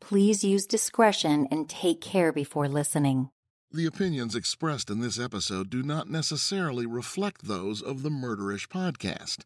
Please use discretion and take care before listening. The opinions expressed in this episode do not necessarily reflect those of the Murderish podcast.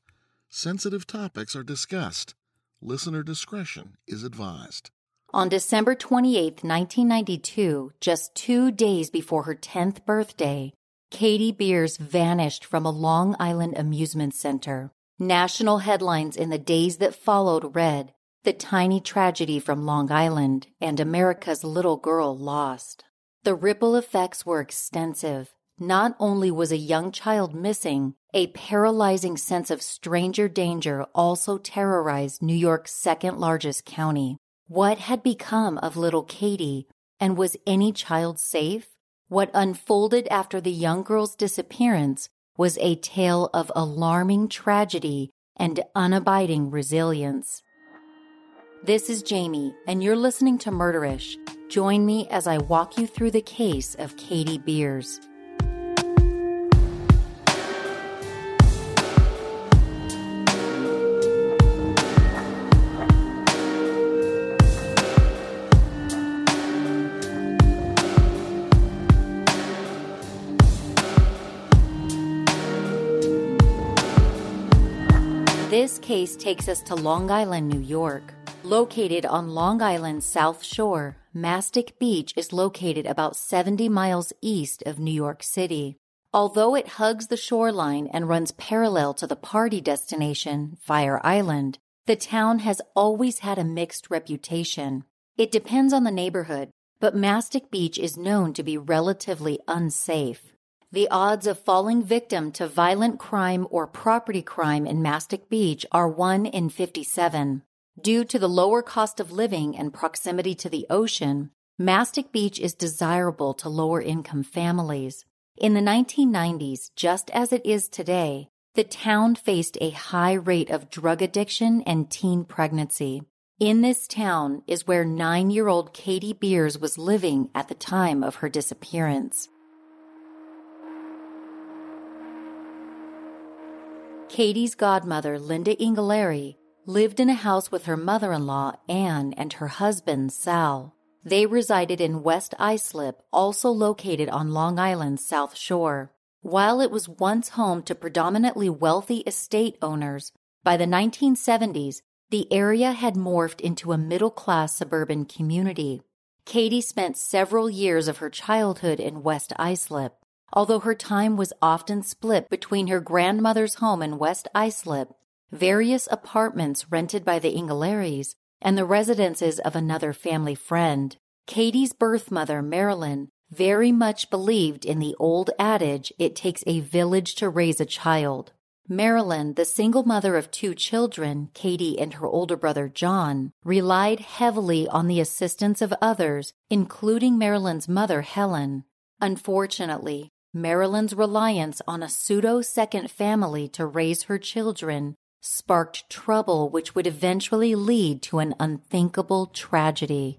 Sensitive topics are discussed. Listener discretion is advised. On December 28, 1992, just two days before her 10th birthday, Katie Beers vanished from a Long Island amusement center. National headlines in the days that followed read, The Tiny Tragedy from Long Island and America's Little Girl Lost. The ripple effects were extensive. Not only was a young child missing, a paralyzing sense of stranger danger also terrorized New York's second largest county. What had become of little Katie, and was any child safe? What unfolded after the young girl's disappearance was a tale of alarming tragedy and unabiding resilience. This is Jamie, and you're listening to Murderish. Join me as I walk you through the case of Katie Beers. This case takes us to Long Island, New York. Located on Long Island's South Shore, Mastic Beach is located about 70 miles east of New York City. Although it hugs the shoreline and runs parallel to the party destination, Fire Island, the town has always had a mixed reputation. It depends on the neighborhood, but Mastic Beach is known to be relatively unsafe. The odds of falling victim to violent crime or property crime in Mastic Beach are 1 in 57. Due to the lower cost of living and proximity to the ocean, Mastic Beach is desirable to lower income families. In the 1990s, just as it is today, the town faced a high rate of drug addiction and teen pregnancy. In this town is where nine year old Katie Beers was living at the time of her disappearance. Katie's godmother, Linda Inghilleri, lived in a house with her mother in law, Anne, and her husband, Sal. They resided in West Islip, also located on Long Island's South Shore. While it was once home to predominantly wealthy estate owners, by the 1970s, the area had morphed into a middle class suburban community. Katie spent several years of her childhood in West Islip. Although her time was often split between her grandmother's home in West Islip various apartments rented by the Inghilleris, and the residences of another family friend. Katie's birth mother, Marilyn, very much believed in the old adage, it takes a village to raise a child. Marilyn, the single mother of two children, Katie and her older brother John, relied heavily on the assistance of others, including Marilyn's mother, Helen. Unfortunately, Marilyn's reliance on a pseudo second family to raise her children sparked trouble which would eventually lead to an unthinkable tragedy.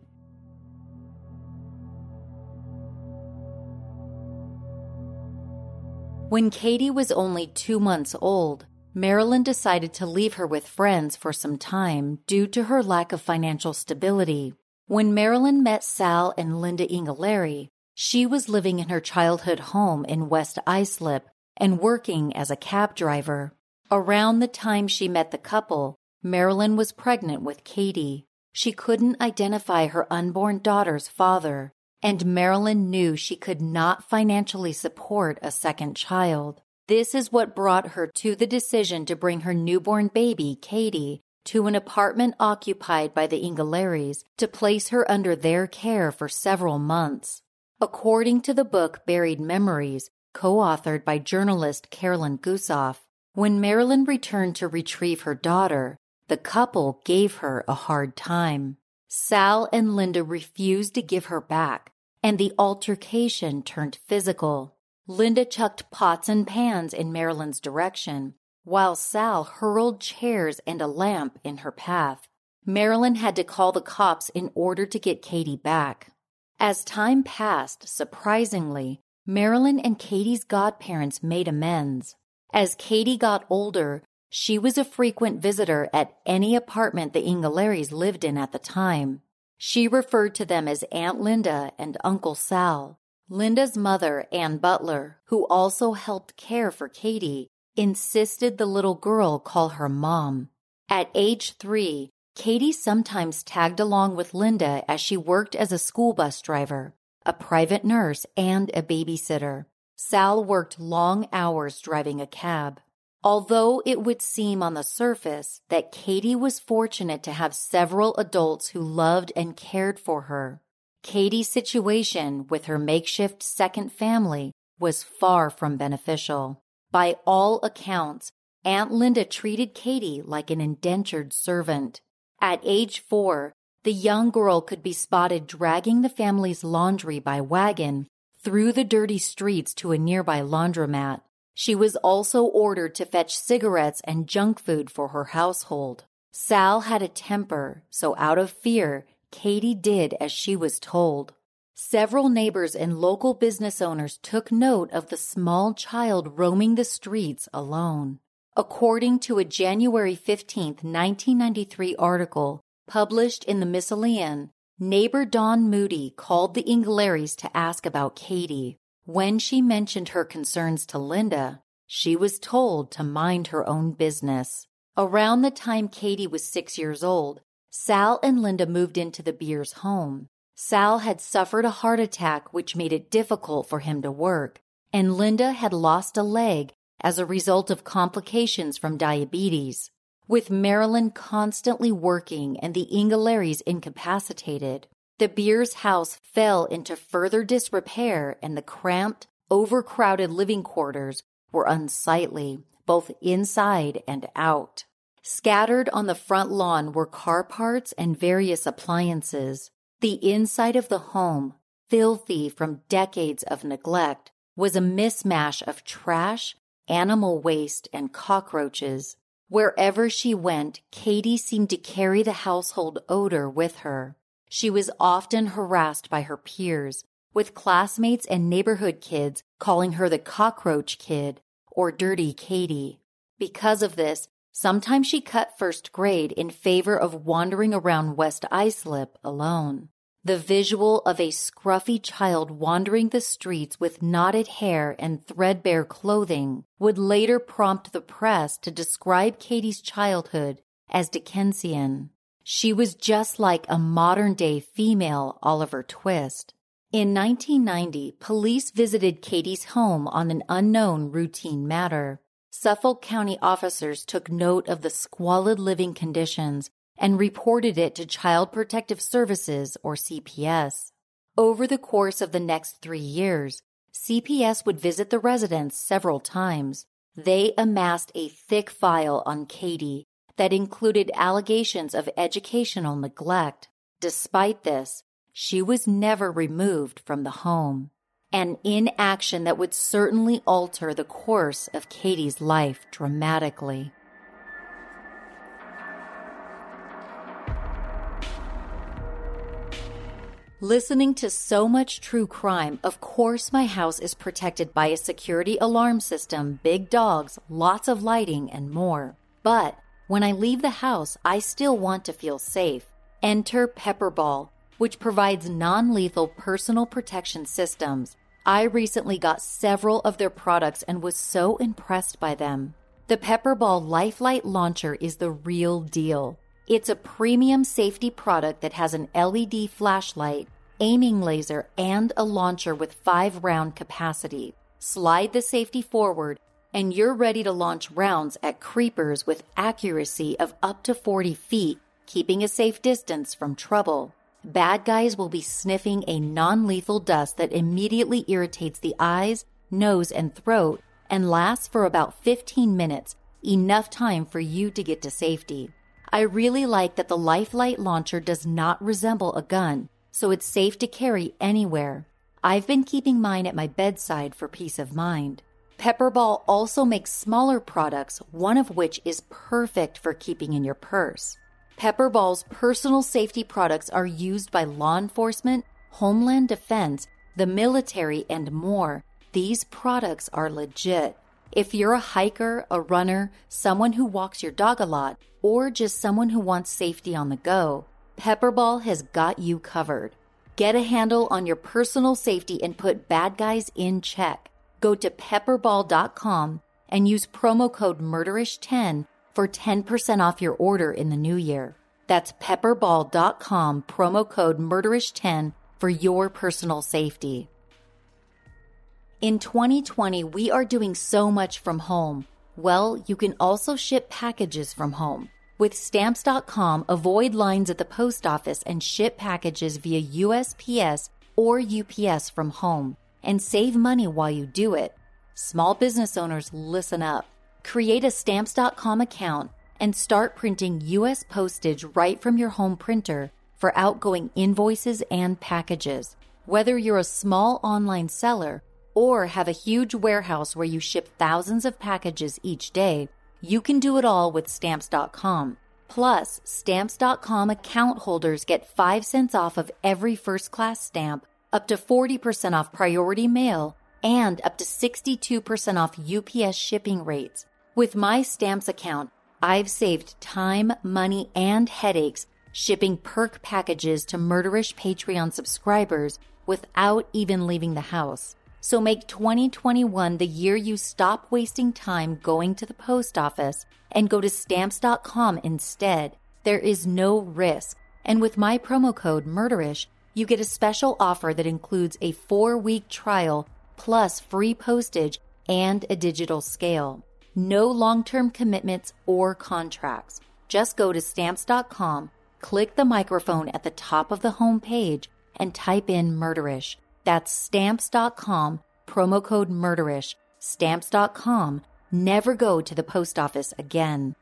When Katie was only two months old, Marilyn decided to leave her with friends for some time due to her lack of financial stability. When Marilyn met Sal and Linda Inghilleri, she was living in her childhood home in West Islip and working as a cab driver. Around the time she met the couple, Marilyn was pregnant with Katie. She couldn't identify her unborn daughter's father, and Marilyn knew she could not financially support a second child. This is what brought her to the decision to bring her newborn baby, Katie, to an apartment occupied by the Inghilleris to place her under their care for several months. According to the book Buried Memories, co authored by journalist Carolyn Gusoff, when Marilyn returned to retrieve her daughter, the couple gave her a hard time. Sal and Linda refused to give her back, and the altercation turned physical. Linda chucked pots and pans in Marilyn's direction, while Sal hurled chairs and a lamp in her path. Marilyn had to call the cops in order to get Katie back. As time passed, surprisingly, Marilyn and Katie's godparents made amends. As Katie got older, she was a frequent visitor at any apartment the Inghilleris lived in at the time. She referred to them as Aunt Linda and Uncle Sal. Linda's mother, Ann Butler, who also helped care for Katie, insisted the little girl call her mom. At age three, Katie sometimes tagged along with Linda as she worked as a school bus driver, a private nurse, and a babysitter. Sal worked long hours driving a cab. Although it would seem on the surface that Katie was fortunate to have several adults who loved and cared for her, Katie's situation with her makeshift second family was far from beneficial. By all accounts, Aunt Linda treated Katie like an indentured servant. At age four, the young girl could be spotted dragging the family's laundry by wagon through the dirty streets to a nearby laundromat. She was also ordered to fetch cigarettes and junk food for her household. Sal had a temper, so out of fear, Katie did as she was told. Several neighbors and local business owners took note of the small child roaming the streets alone. According to a January 15, 1993 article published in the Miscellanean, neighbor Don Moody called the Inghilleris to ask about Katie. When she mentioned her concerns to Linda, she was told to mind her own business. Around the time Katie was six years old, Sal and Linda moved into the Beers' home. Sal had suffered a heart attack, which made it difficult for him to work, and Linda had lost a leg as a result of complications from diabetes. With Marilyn constantly working and the Inghilleris incapacitated, the Beers house fell into further disrepair and the cramped, overcrowded living quarters were unsightly, both inside and out. Scattered on the front lawn were car parts and various appliances. The inside of the home, filthy from decades of neglect, was a mismatch of trash, animal waste, and cockroaches. Wherever she went, Katie seemed to carry the household odor with her. She was often harassed by her peers, with classmates and neighborhood kids calling her the cockroach kid or dirty Katie. Because of this, sometimes she cut first grade in favor of wandering around West Islip alone. The visual of a scruffy child wandering the streets with knotted hair and threadbare clothing would later prompt the press to describe Katie's childhood as Dickensian. She was just like a modern day female Oliver Twist. In 1990, police visited Katie's home on an unknown routine matter. Suffolk County officers took note of the squalid living conditions and reported it to Child Protective Services or CPS. Over the course of the next three years, CPS would visit the residence several times. They amassed a thick file on Katie that included allegations of educational neglect. Despite this, she was never removed from the home, an inaction that would certainly alter the course of Katie's life dramatically. Listening to so much true crime, of course, my house is protected by a security alarm system, big dogs, lots of lighting, and more. But when I leave the house, I still want to feel safe. Enter Pepperball, which provides non lethal personal protection systems. I recently got several of their products and was so impressed by them. The Pepperball Lifelight Launcher is the real deal. It's a premium safety product that has an LED flashlight, aiming laser, and a launcher with five round capacity. Slide the safety forward, and you're ready to launch rounds at creepers with accuracy of up to 40 feet, keeping a safe distance from trouble. Bad guys will be sniffing a non lethal dust that immediately irritates the eyes, nose, and throat and lasts for about 15 minutes, enough time for you to get to safety. I really like that the Lifelight launcher does not resemble a gun, so it's safe to carry anywhere. I've been keeping mine at my bedside for peace of mind. Pepperball also makes smaller products, one of which is perfect for keeping in your purse. Pepperball's personal safety products are used by law enforcement, Homeland Defense, the military, and more. These products are legit. If you're a hiker, a runner, someone who walks your dog a lot, or just someone who wants safety on the go, Pepperball has got you covered. Get a handle on your personal safety and put bad guys in check. Go to pepperball.com and use promo code MURDERISH10 for 10% off your order in the new year. That's pepperball.com, promo code MURDERISH10 for your personal safety. In 2020, we are doing so much from home. Well, you can also ship packages from home. With stamps.com, avoid lines at the post office and ship packages via USPS or UPS from home and save money while you do it. Small business owners, listen up. Create a stamps.com account and start printing U.S. postage right from your home printer for outgoing invoices and packages. Whether you're a small online seller or have a huge warehouse where you ship thousands of packages each day, you can do it all with stamps.com. Plus, stamps.com account holders get 5 cents off of every first class stamp, up to 40% off priority mail, and up to 62% off UPS shipping rates. With my stamps account, I've saved time, money, and headaches shipping perk packages to Murderish Patreon subscribers without even leaving the house. So make 2021 the year you stop wasting time going to the post office and go to stamps.com instead. There is no risk. And with my promo code MURDERISH, you get a special offer that includes a four week trial plus free postage and a digital scale. No long term commitments or contracts. Just go to stamps.com, click the microphone at the top of the home page, and type in murderish. That's stamps.com, promo code murderish. Stamps.com. Never go to the post office again.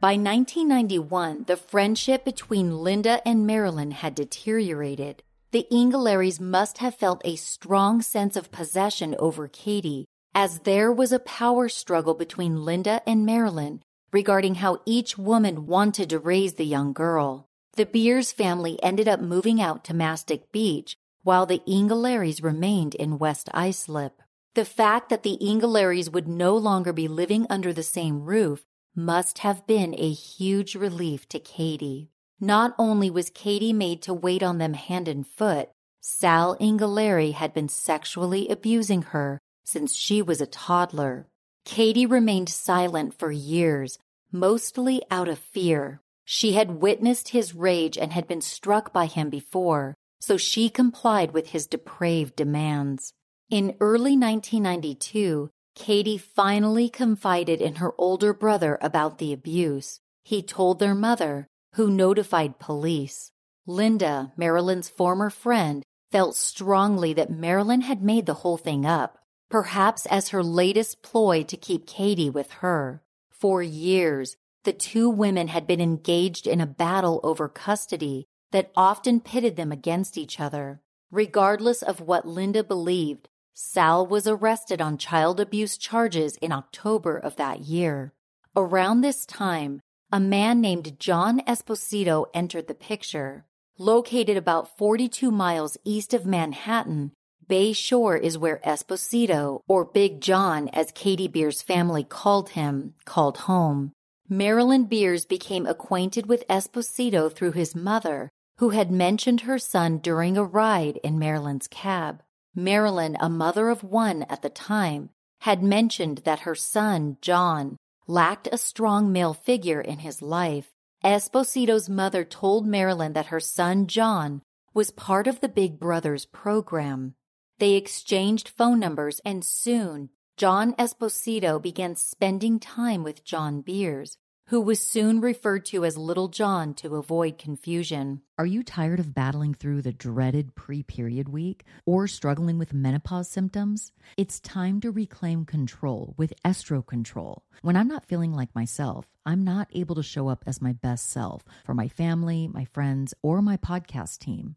By 1991, the friendship between Linda and Marilyn had deteriorated. The Inghilleris must have felt a strong sense of possession over Katie, as there was a power struggle between Linda and Marilyn regarding how each woman wanted to raise the young girl. The Beers family ended up moving out to Mastic Beach, while the Inghilleris remained in West Islip. The fact that the Inghilleris would no longer be living under the same roof must have been a huge relief to Katie. Not only was Katie made to wait on them hand and foot, Sal Inghilleri had been sexually abusing her since she was a toddler. Katie remained silent for years, mostly out of fear. She had witnessed his rage and had been struck by him before, so she complied with his depraved demands. In early 1992, Katie finally confided in her older brother about the abuse. He told their mother, who notified police. Linda, Marilyn's former friend, felt strongly that Marilyn had made the whole thing up perhaps as her latest ploy to keep Katie with her. For years, the two women had been engaged in a battle over custody that often pitted them against each other. Regardless of what Linda believed, Sal was arrested on child abuse charges in October of that year. Around this time, a man named John Esposito entered the picture. Located about 42 miles east of Manhattan, Bay Shore is where Esposito, or Big John as Katie Beers' family called him, called home. Marilyn Beers became acquainted with Esposito through his mother, who had mentioned her son during a ride in Marilyn's cab. Marilyn, a mother of one at the time, had mentioned that her son, John, lacked a strong male figure in his life. Esposito's mother told Marilyn that her son, John, was part of the Big Brothers program. They exchanged phone numbers, and soon John Esposito began spending time with John Beers, who was soon referred to as Little John to avoid confusion. Are you tired of battling through the dreaded pre period week or struggling with menopause symptoms? It's time to reclaim control with Estro Control. When I'm not feeling like myself, I'm not able to show up as my best self for my family, my friends, or my podcast team.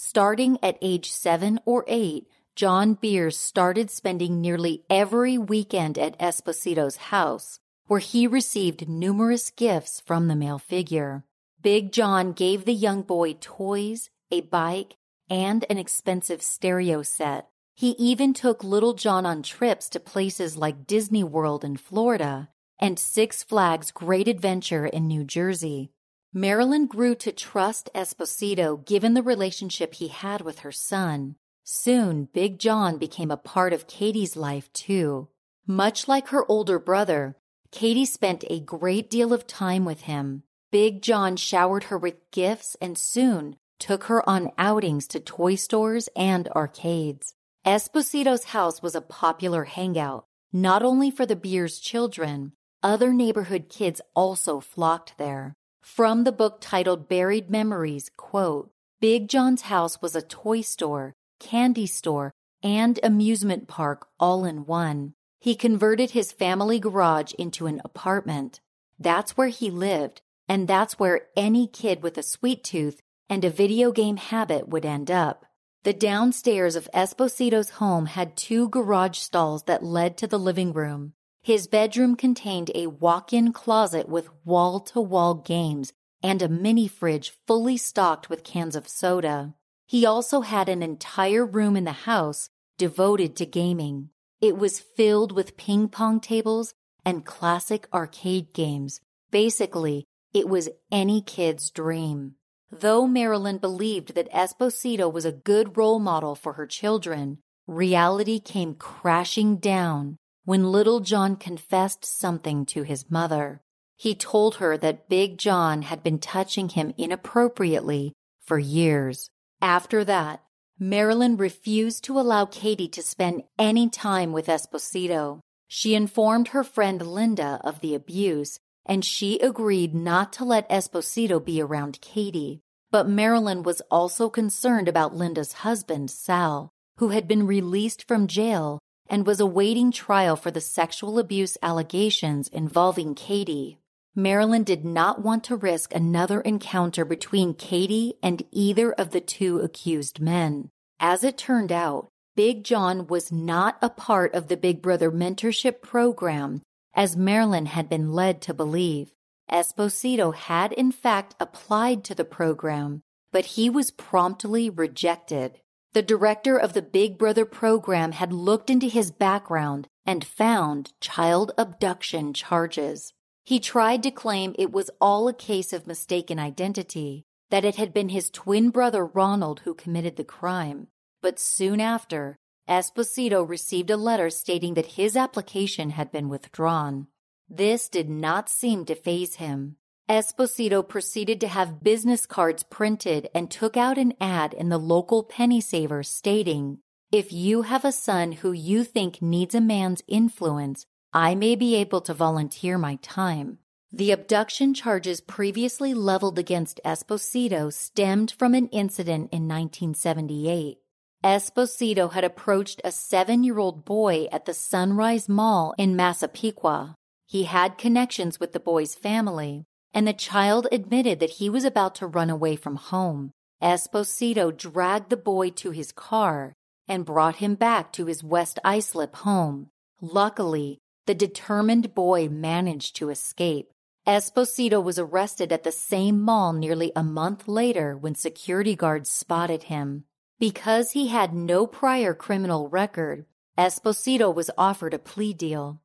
Starting at age seven or eight, John Beers started spending nearly every weekend at Esposito's house, where he received numerous gifts from the male figure. Big John gave the young boy toys, a bike, and an expensive stereo set. He even took Little John on trips to places like Disney World in Florida and Six Flags Great Adventure in New Jersey. Marilyn grew to trust Esposito given the relationship he had with her son. Soon, Big John became a part of Katie's life too. Much like her older brother, Katie spent a great deal of time with him. Big John showered her with gifts and soon took her on outings to toy stores and arcades. Esposito's house was a popular hangout, not only for the Beers children, other neighborhood kids also flocked there. From the book titled Buried Memories, quote, Big John's house was a toy store, candy store, and amusement park all in one. He converted his family garage into an apartment. That's where he lived, and that's where any kid with a sweet tooth and a video game habit would end up. The downstairs of Esposito's home had two garage stalls that led to the living room. His bedroom contained a walk in closet with wall to wall games and a mini fridge fully stocked with cans of soda. He also had an entire room in the house devoted to gaming. It was filled with ping pong tables and classic arcade games. Basically, it was any kid's dream. Though Marilyn believed that Esposito was a good role model for her children, reality came crashing down when Little John confessed something to his mother. He told her that Big John had been touching him inappropriately for years. After that, Marilyn refused to allow Katie to spend any time with Esposito. She informed her friend Linda of the abuse, and she agreed not to let Esposito be around Katie. But Marilyn was also concerned about Linda's husband, Sal, who had been released from jail and was awaiting trial for the sexual abuse allegations involving Katie. Marilyn did not want to risk another encounter between Katie and either of the two accused men. As it turned out, Big John was not a part of the Big Brother mentorship program, as Marilyn had been led to believe. Esposito had in fact applied to the program, but he was promptly rejected. The director of the Big Brother program had looked into his background and found child abduction charges. He tried to claim it was all a case of mistaken identity, that it had been his twin brother Ronald who committed the crime. But soon after, Esposito received a letter stating that his application had been withdrawn. This did not seem to faze him. Esposito proceeded to have business cards printed and took out an ad in the local penny saver stating, If you have a son who you think needs a man's influence, I may be able to volunteer my time. The abduction charges previously leveled against Esposito stemmed from an incident in 1978. Esposito had approached a seven year old boy at the Sunrise Mall in Massapequa. He had connections with the boy's family, and the child admitted that he was about to run away from home. Esposito dragged the boy to his car and brought him back to his West Islip home. Luckily, the determined boy managed to escape. Esposito was arrested at the same mall nearly a month later when security guards spotted him. Because he had no prior criminal record, Esposito was offered a plea deal.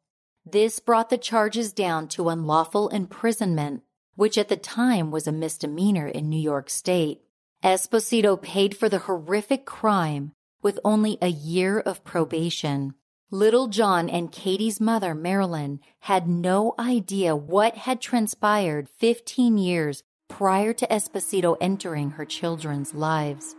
This brought the charges down to unlawful imprisonment, which at the time was a misdemeanor in New York State. Esposito paid for the horrific crime with only a year of probation. Little John and Katie's mother, Marilyn, had no idea what had transpired 15 years prior to Esposito entering her children's lives.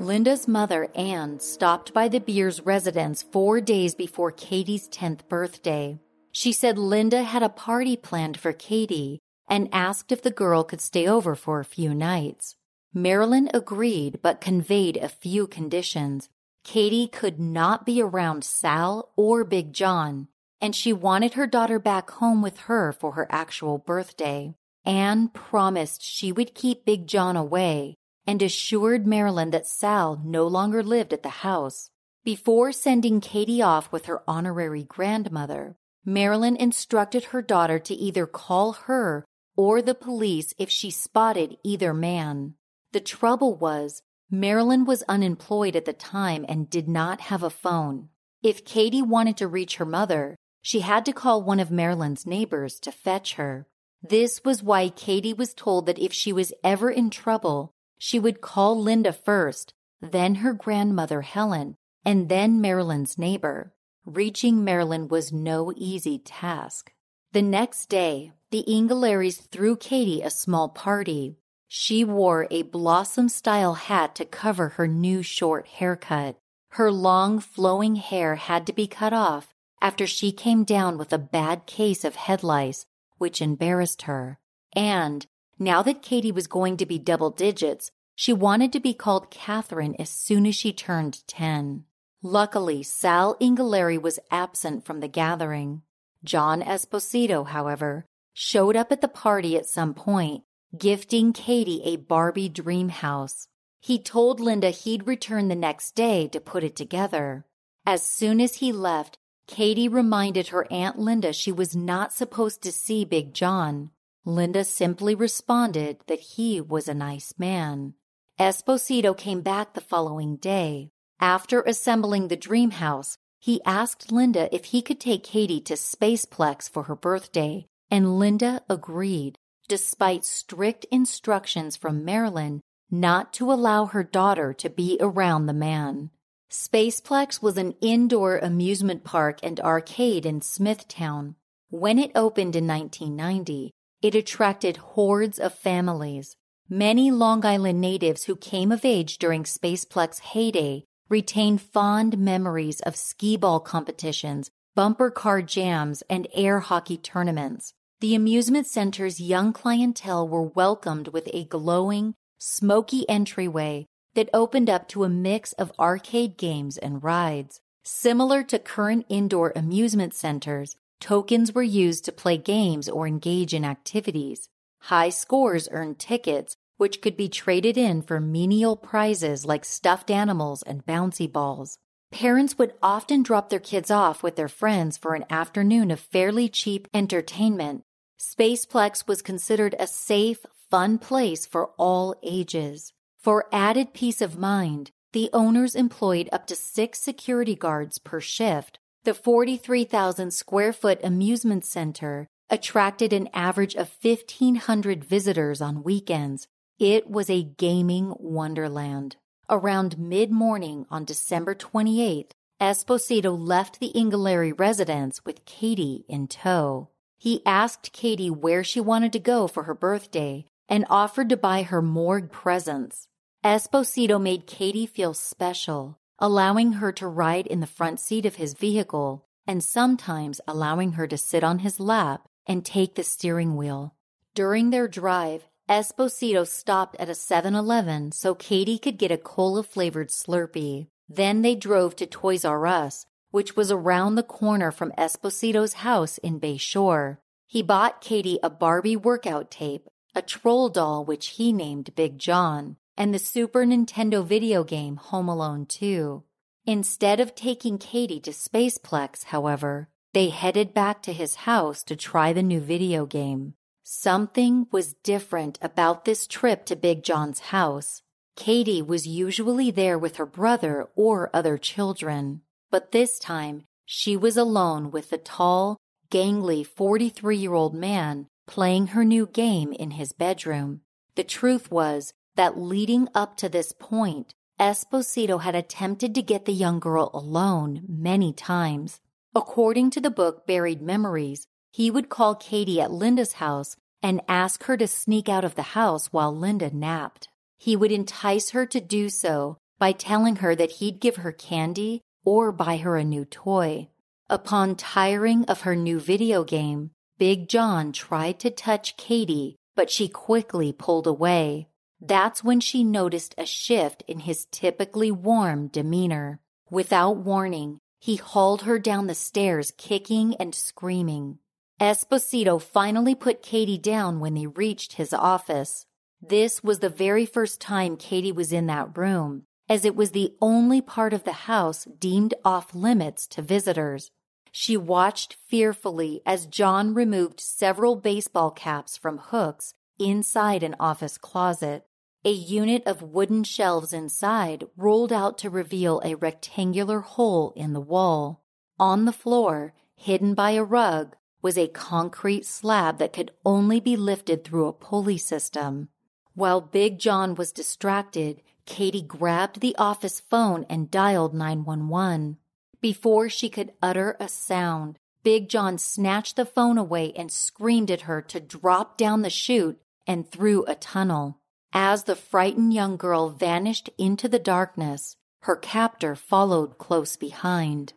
Linda's mother, Anne, stopped by the Beers residence four days before Katie's 10th birthday. She said Linda had a party planned for Katie and asked if the girl could stay over for a few nights. Marilyn agreed but conveyed a few conditions. Katie could not be around Sal or Big John, and she wanted her daughter back home with her for her actual birthday. Anne promised she would keep Big John away and assured Marilyn that Sal no longer lived at the house. Before sending Katie off with her honorary grandmother, Marilyn instructed her daughter to either call her or the police if she spotted either man. The trouble was, Marilyn was unemployed at the time and did not have a phone. If Katie wanted to reach her mother, she had to call one of Marilyn's neighbors to fetch her. This was why Katie was told that if she was ever in trouble, she would call Linda first, then her grandmother Helen, and then Marilyn's neighbor. Reaching Marilyn was no easy task. The next day, the Inghilleris threw Katie a small party. She wore a blossom style hat to cover her new short haircut. Her long flowing hair had to be cut off after she came down with a bad case of head lice, which embarrassed her. And now that Katie was going to be double digits, she wanted to be called Catherine as soon as she turned 10. Luckily, Sal Inghilleri was absent from the gathering. John Esposito, however, showed up at the party at some point, gifting Katie a Barbie dream house. He told Linda he'd return the next day to put it together. As soon as he left, Katie reminded her Aunt Linda she was not supposed to see Big John. Linda simply responded that he was a nice man. Esposito came back the following day. After assembling the dream house, he asked Linda if he could take Katie to Spaceplex for her birthday, and Linda agreed, despite strict instructions from Marilyn not to allow her daughter to be around the man. Spaceplex was an indoor amusement park and arcade in Smithtown. When it opened in 1990, it attracted hordes of families. Many Long Island natives who came of age during Spaceplex heyday retain fond memories of skee ball competitions, bumper car jams, and air hockey tournaments. The amusement center's young clientele were welcomed with a glowing, smoky entryway that opened up to a mix of arcade games and rides. Similar to current indoor amusement centers, Tokens were used to play games or engage in activities. High scores earned tickets, which could be traded in for menial prizes like stuffed animals and bouncy balls. Parents would often drop their kids off with their friends for an afternoon of fairly cheap entertainment. Spaceplex was considered a safe, fun place for all ages. For added peace of mind, the owners employed up to six security guards per shift the 43,000 square foot amusement center attracted an average of 1,500 visitors on weekends. It was a gaming wonderland. Around mid morning on December 28th, Esposito left the Inghilleri residence with Katie in tow. He asked Katie where she wanted to go for her birthday, and offered to buy her more presents. Esposito made Katie feel special, allowing her to ride in the front seat of his vehicle and sometimes allowing her to sit on his lap and take the steering wheel. During their drive, Esposito stopped at a 7 Eleven so Katie could get a cola flavored Slurpee. Then they drove to Toys R Us, which was around the corner from Esposito's house in Bay Shore. He bought Katie a Barbie workout tape, a troll doll which he named Big John, and the Super Nintendo video game Home Alone 2. Instead of taking Katie to Spaceplex, however, they headed back to his house to try the new video game. Something was different about this trip to Big John's house. Katie was usually there with her brother or other children, but this time she was alone with the tall, gangly 43 year old man playing her new game in his bedroom. The truth was that leading up to this point, Esposito had attempted to get the young girl alone many times. According to the book Buried Memories, he would call Katie at Linda's house and ask her to sneak out of the house while Linda napped. He would entice her to do so by telling her that he'd give her candy or buy her a new toy. Upon tiring of her new video game, Big John tried to touch Katie, but she quickly pulled away. That's when she noticed a shift in his typically warm demeanor. Without warning, he hauled her down the stairs, kicking and screaming. Esposito finally put Katie down when they reached his office. This was the very first time Katie was in that room, as it was the only part of the house deemed off limits to visitors. She watched fearfully as John removed several baseball caps from hooks inside an office closet. A unit of wooden shelves inside rolled out to reveal a rectangular hole in the wall. On the floor, hidden by a rug, was a concrete slab that could only be lifted through a pulley system. While Big John was distracted, Katie grabbed the office phone and dialed 911. Before she could utter a sound, Big John snatched the phone away and screamed at her to drop down the chute and through a tunnel. As the frightened young girl vanished into the darkness, her captor followed close behind.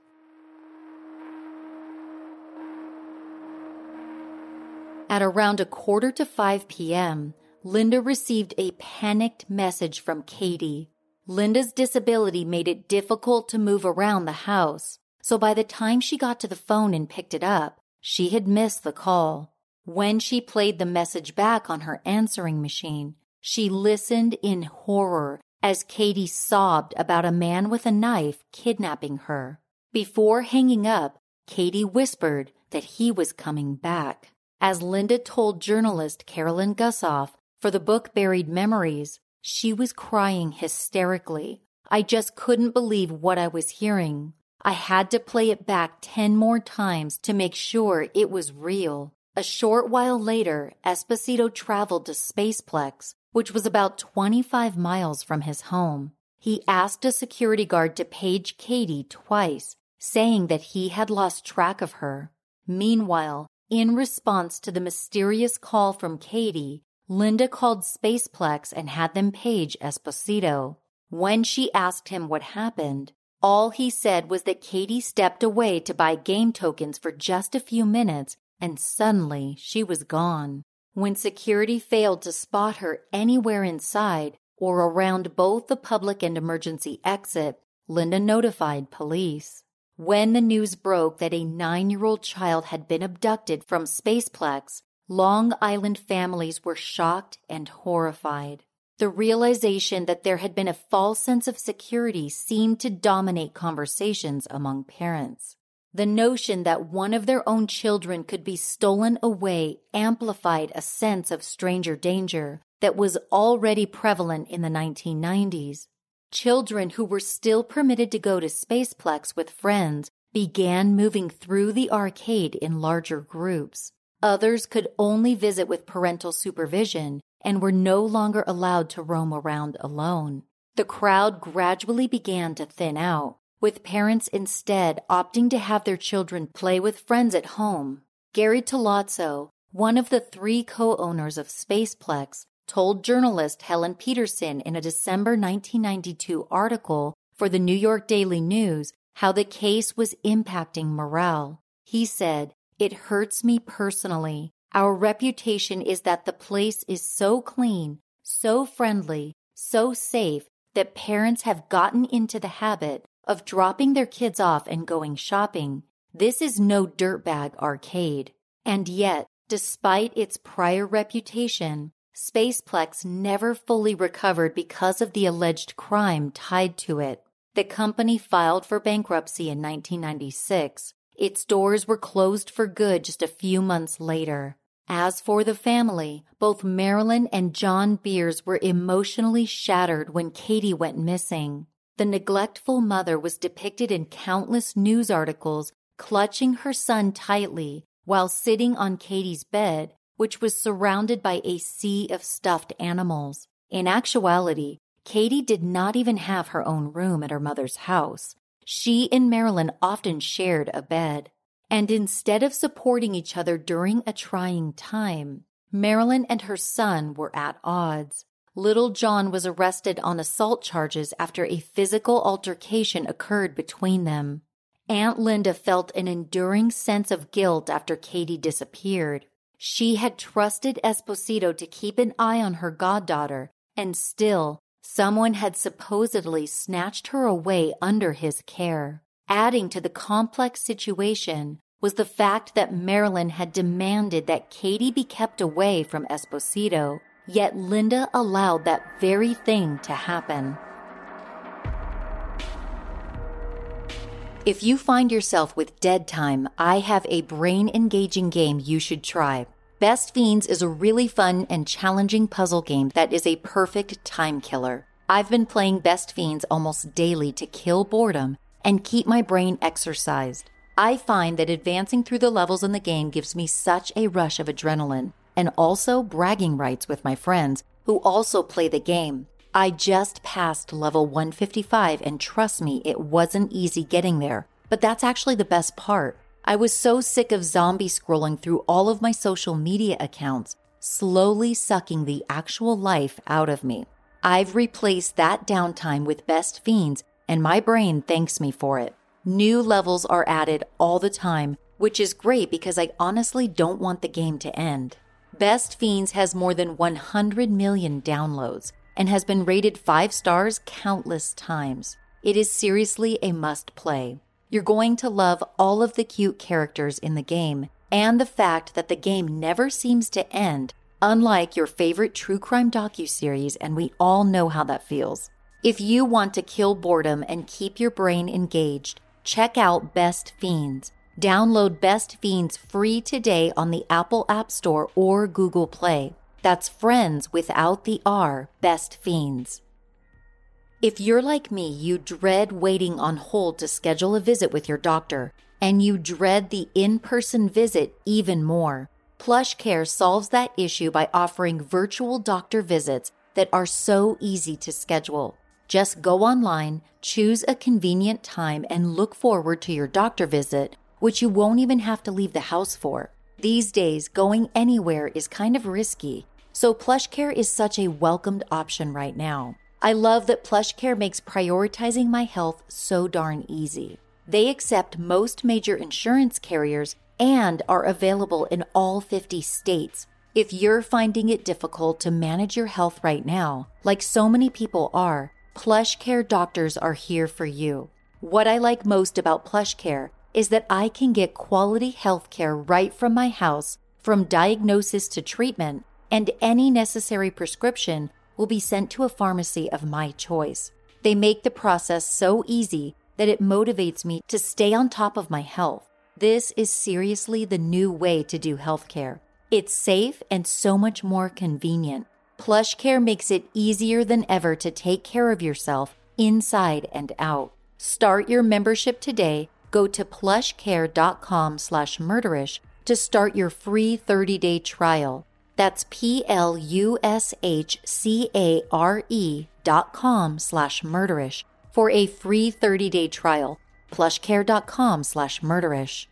At around a quarter to 5 p.m., Linda received a panicked message from Katie. Linda's disability made it difficult to move around the house, so by the time she got to the phone and picked it up, she had missed the call. When she played the message back on her answering machine, she listened in horror as Katie sobbed about a man with a knife kidnapping her. Before hanging up, Katie whispered that he was coming back. As Linda told journalist Carolyn Gusoff for the book Buried Memories, she was crying hysterically. I just couldn't believe what I was hearing. I had to play it back 10 more times to make sure it was real. A short while later, Esposito traveled to Spaceplex which was about 25 miles from his home. He asked a security guard to page Katie twice, saying that he had lost track of her. Meanwhile, in response to the mysterious call from Katie, Linda called Spaceplex and had them page Esposito. When she asked him what happened, all he said was that Katie stepped away to buy game tokens for just a few minutes and suddenly she was gone. When security failed to spot her anywhere inside or around both the public and emergency exit, Linda notified police. When the news broke that a nine year old child had been abducted from Spaceplex, Long Island families were shocked and horrified. The realization that there had been a false sense of security seemed to dominate conversations among parents. The notion that one of their own children could be stolen away amplified a sense of stranger danger that was already prevalent in the 1990s. Children who were still permitted to go to Spaceplex with friends began moving through the arcade in larger groups. Others could only visit with parental supervision and were no longer allowed to roam around alone. The crowd gradually began to thin out with parents instead opting to have their children play with friends at home. Gary Tolazzo, one of the three co owners of Spaceplex, told journalist Helen Peterson in a December 1992 article for the New York Daily News how the case was impacting morale. He said, It hurts me personally. Our reputation is that the place is so clean, so friendly, so safe that parents have gotten into the habit of dropping their kids off and going shopping. This is no dirtbag arcade. And yet, despite its prior reputation, Spaceplex never fully recovered because of the alleged crime tied to it. The company filed for bankruptcy in 1996. Its doors were closed for good just a few months later. As for the family, both Marilyn and John Beers were emotionally shattered when Katie went missing. The neglectful mother was depicted in countless news articles clutching her son tightly while sitting on Katie's bed, which was surrounded by a sea of stuffed animals. In actuality, Katie did not even have her own room at her mother's house. She and Marilyn often shared a bed. And instead of supporting each other during a trying time, Marilyn and her son were at odds. Little John was arrested on assault charges after a physical altercation occurred between them. Aunt Linda felt an enduring sense of guilt after Katie disappeared. She had trusted Esposito to keep an eye on her goddaughter, and still, someone had supposedly snatched her away under his care. Adding to the complex situation was the fact that Marilyn had demanded that Katie be kept away from Esposito, yet Linda allowed that very thing to happen. If you find yourself with dead time, I have a brain engaging game you should try. Best Fiends is a really fun and challenging puzzle game that is a perfect time killer. I've been playing Best Fiends almost daily to kill boredom and keep my brain exercised. I find that advancing through the levels in the game gives me such a rush of adrenaline and also bragging rights with my friends who also play the game. I just passed level 155, and trust me, it wasn't easy getting there. But that's actually the best part. I was so sick of zombie scrolling through all of my social media accounts, slowly sucking the actual life out of me. I've replaced that downtime with Best Fiends, and my brain thanks me for it. New levels are added all the time, which is great because I honestly don't want the game to end. Best Fiends has more than 100 million downloads and has been rated five stars countless times. It is seriously a must play. You're going to love all of the cute characters in the game and the fact that the game never seems to end, unlike your favorite true crime docuseries, and we all know how that feels. If you want to kill boredom and keep your brain engaged, check out Best Fiends. Download Best Fiends free today on the Apple App Store or Google Play. That's friends without the R, best fiends. If you're like me, you dread waiting on hold to schedule a visit with your doctor, and you dread the in person visit even more. PlushCare solves that issue by offering virtual doctor visits that are so easy to schedule. Just go online, choose a convenient time, and look forward to your doctor visit, which you won't even have to leave the house for. These days, going anywhere is kind of risky. So PlushCare is such a welcomed option right now. I love that PlushCare makes prioritizing my health so darn easy. They accept most major insurance carriers and are available in all 50 states. If you're finding it difficult to manage your health right now, like so many people are, PlushCare doctors are here for you. What I like most about PlushCare is that I can get quality health care right from my house, from diagnosis to treatment and any necessary prescription will be sent to a pharmacy of my choice. They make the process so easy that it motivates me to stay on top of my health. This is seriously the new way to do healthcare. It's safe and so much more convenient. PlushCare makes it easier than ever to take care of yourself inside and out. Start your membership today. Go to plushcare.com slash murderish to start your free 30-day trial that's P-L-U-S-H-C-A-R-E dot com slash murderish for a free 30-day trial. Plushcare.com slash murderish.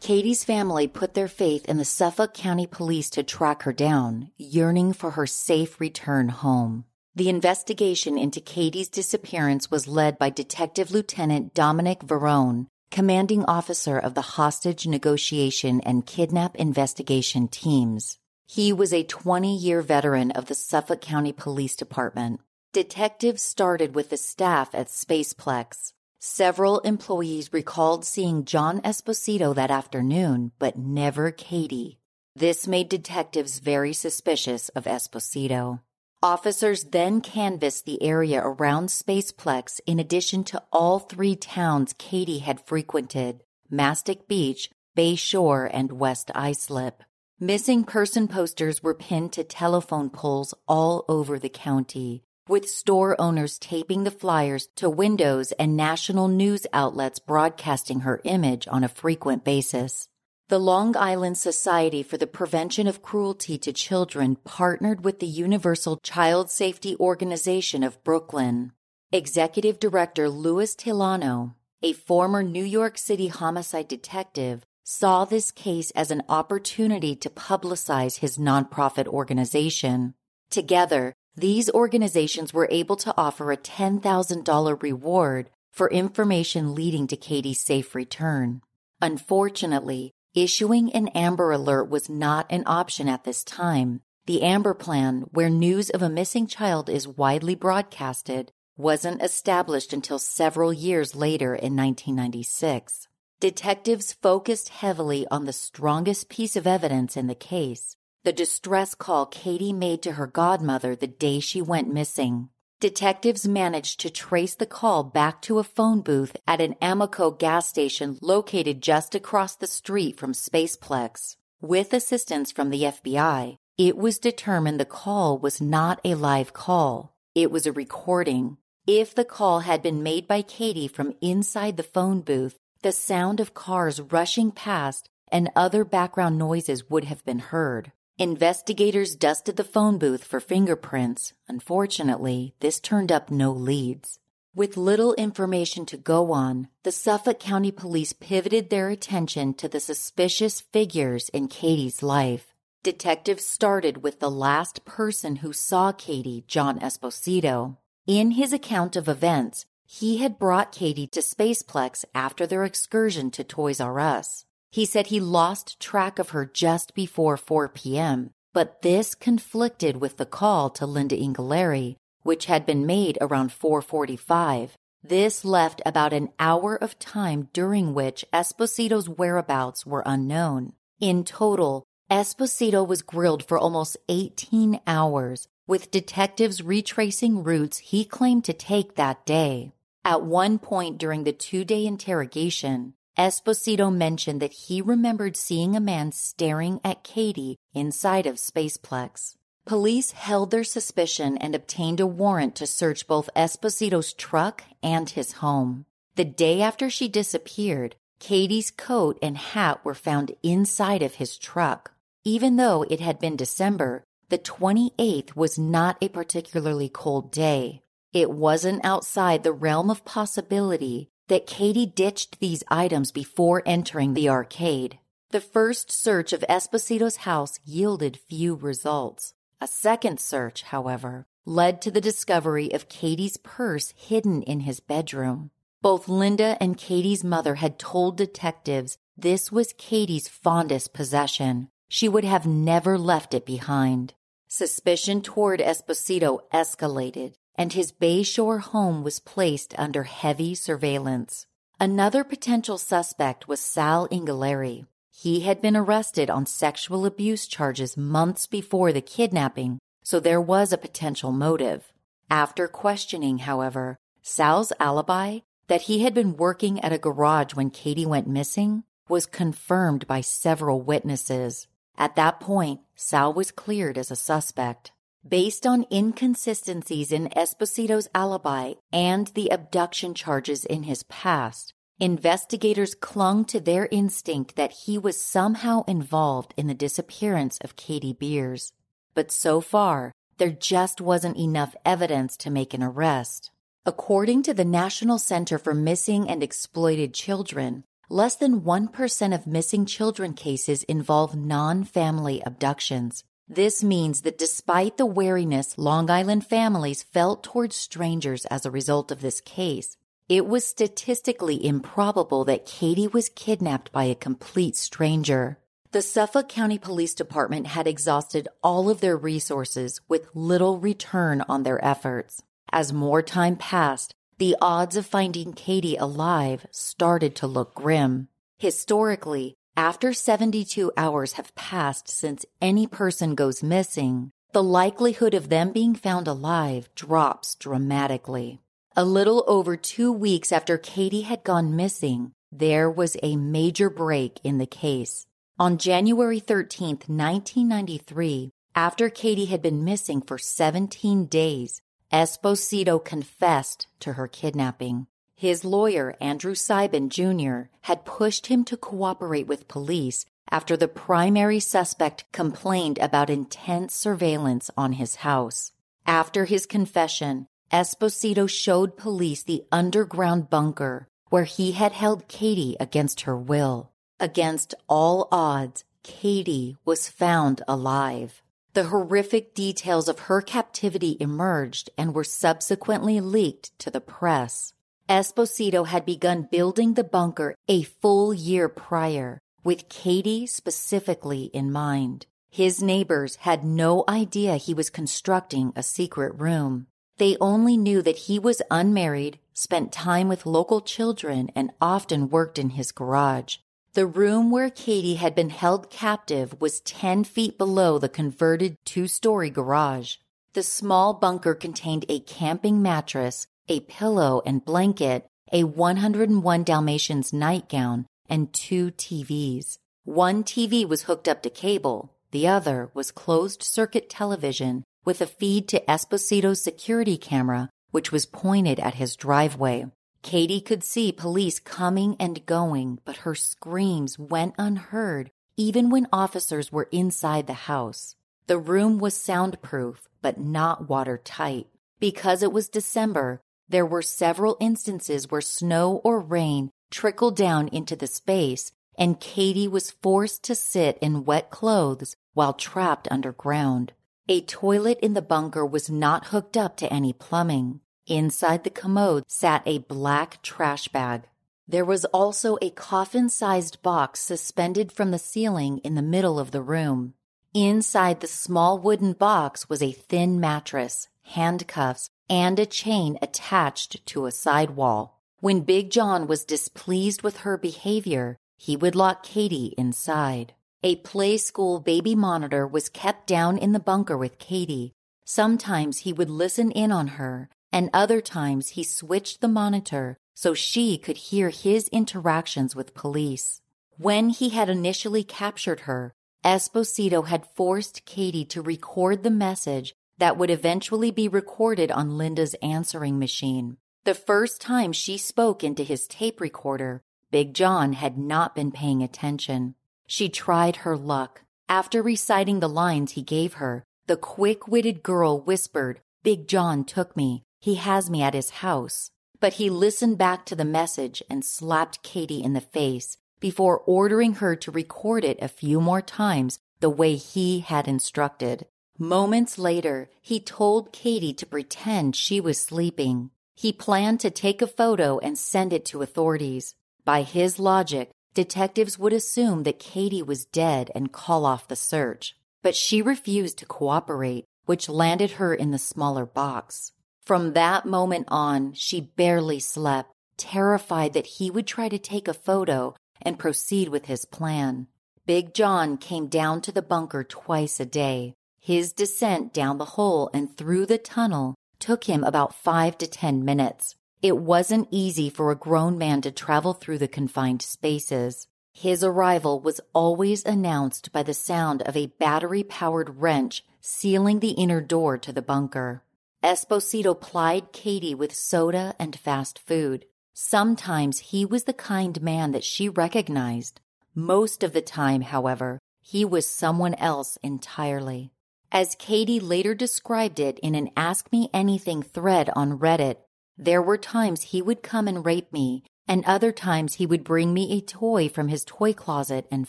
Katie's family put their faith in the Suffolk County Police to track her down, yearning for her safe return home. The investigation into Katie's disappearance was led by Detective Lieutenant Dominic Verone, commanding officer of the hostage negotiation and kidnap investigation teams. He was a 20 year veteran of the Suffolk County Police Department. Detectives started with the staff at Spaceplex. Several employees recalled seeing John Esposito that afternoon, but never Katie. This made detectives very suspicious of Esposito. Officers then canvassed the area around Spaceplex in addition to all three towns Katie had frequented Mastic Beach, Bay Shore, and West Islip. Missing person posters were pinned to telephone poles all over the county, with store owners taping the flyers to windows and national news outlets broadcasting her image on a frequent basis. The Long Island Society for the Prevention of Cruelty to Children partnered with the Universal Child Safety Organization of Brooklyn. Executive Director Louis Tilano, a former New York City homicide detective, saw this case as an opportunity to publicize his nonprofit organization. Together, these organizations were able to offer a $10,000 reward for information leading to Katie's safe return. Unfortunately, issuing an Amber Alert was not an option at this time. The Amber Plan, where news of a missing child is widely broadcasted, wasn't established until several years later in 1996. Detectives focused heavily on the strongest piece of evidence in the case the distress call Katie made to her godmother the day she went missing. Detectives managed to trace the call back to a phone booth at an Amoco gas station located just across the street from Spaceplex. With assistance from the FBI, it was determined the call was not a live call. It was a recording. If the call had been made by Katie from inside the phone booth, the sound of cars rushing past and other background noises would have been heard. Investigators dusted the phone booth for fingerprints. Unfortunately, this turned up no leads. With little information to go on, the Suffolk County Police pivoted their attention to the suspicious figures in Katie's life. Detectives started with the last person who saw Katie, John Esposito. In his account of events, he had brought Katie to Spaceplex after their excursion to Toys R Us. He said he lost track of her just before 4 p.m., but this conflicted with the call to Linda Inghilleri, which had been made around 4:45. This left about an hour of time during which Esposito's whereabouts were unknown. In total, Esposito was grilled for almost 18 hours, with detectives retracing routes he claimed to take that day. At one point during the two day interrogation, Esposito mentioned that he remembered seeing a man staring at Katie inside of Spaceplex. Police held their suspicion and obtained a warrant to search both Esposito's truck and his home. The day after she disappeared, Katie's coat and hat were found inside of his truck. Even though it had been December, the 28th was not a particularly cold day. It wasn't outside the realm of possibility that Katie ditched these items before entering the arcade. The first search of Esposito's house yielded few results. A second search, however, led to the discovery of Katie's purse hidden in his bedroom. Both Linda and Katie's mother had told detectives this was Katie's fondest possession. She would have never left it behind. Suspicion toward Esposito escalated and his Bayshore home was placed under heavy surveillance. Another potential suspect was Sal Inghilleri. He had been arrested on sexual abuse charges months before the kidnapping, so there was a potential motive. After questioning, however, Sal's alibi that he had been working at a garage when Katie went missing was confirmed by several witnesses. At that point, Sal was cleared as a suspect. Based on inconsistencies in Esposito's alibi and the abduction charges in his past, investigators clung to their instinct that he was somehow involved in the disappearance of Katie Beers. But so far, there just wasn't enough evidence to make an arrest. According to the National Center for Missing and Exploited Children, less than 1% of missing children cases involve non family abductions. This means that despite the wariness Long Island families felt towards strangers as a result of this case, it was statistically improbable that Katie was kidnapped by a complete stranger. The Suffolk County Police Department had exhausted all of their resources with little return on their efforts. As more time passed, the odds of finding Katie alive started to look grim. Historically, after 72 hours have passed since any person goes missing, the likelihood of them being found alive drops dramatically. A little over two weeks after Katie had gone missing, there was a major break in the case. On January 13, 1993, after Katie had been missing for 17 days, Esposito confessed to her kidnapping. His lawyer, Andrew Siben Jr., had pushed him to cooperate with police after the primary suspect complained about intense surveillance on his house. After his confession, Esposito showed police the underground bunker where he had held Katie against her will. Against all odds, Katie was found alive. The horrific details of her captivity emerged and were subsequently leaked to the press. Esposito had begun building the bunker a full year prior, with Katie specifically in mind. His neighbors had no idea he was constructing a secret room. They only knew that he was unmarried, spent time with local children, and often worked in his garage. The room where Katie had been held captive was 10 feet below the converted two story garage. The small bunker contained a camping mattress, a pillow and blanket, a 101 Dalmatians nightgown, and two TVs. One TV was hooked up to cable, the other was closed circuit television with a feed to Esposito's security camera, which was pointed at his driveway. Katie could see police coming and going, but her screams went unheard even when officers were inside the house. The room was soundproof, but not watertight. Because it was December, there were several instances where snow or rain trickled down into the space, and Katie was forced to sit in wet clothes while trapped underground. A toilet in the bunker was not hooked up to any plumbing. Inside the commode sat a black trash bag. There was also a coffin sized box suspended from the ceiling in the middle of the room. Inside the small wooden box was a thin mattress, handcuffs, and a chain attached to a side wall. When Big John was displeased with her behavior, he would lock Katie inside. A Playskool baby monitor was kept down in the bunker with Katie. Sometimes he would listen in on her, and other times he switched the monitor so she could hear his interactions with police. When he had initially captured her, Esposito had forced Katie to record the message that would eventually be recorded on Linda's answering machine. The first time she spoke into his tape recorder, Big John had not been paying attention. She tried her luck. After reciting the lines he gave her, the quick witted girl whispered, Big John took me. He has me at his house. But he listened back to the message and slapped Katie in the face before ordering her to record it a few more times the way he had instructed. Moments later, he told Katie to pretend she was sleeping. He planned to take a photo and send it to authorities. By his logic, detectives would assume that Katie was dead and call off the search. But she refused to cooperate, which landed her in the smaller box. From that moment on, she barely slept, terrified that he would try to take a photo and proceed with his plan. Big John came down to the bunker twice a day. His descent down the hole and through the tunnel took him about five to ten minutes. It wasn't easy for a grown man to travel through the confined spaces. His arrival was always announced by the sound of a battery powered wrench sealing the inner door to the bunker. Esposito plied Katie with soda and fast food. Sometimes he was the kind man that she recognized. Most of the time, however, he was someone else entirely. As Katie later described it in an Ask Me Anything thread on Reddit, there were times he would come and rape me and other times he would bring me a toy from his toy closet and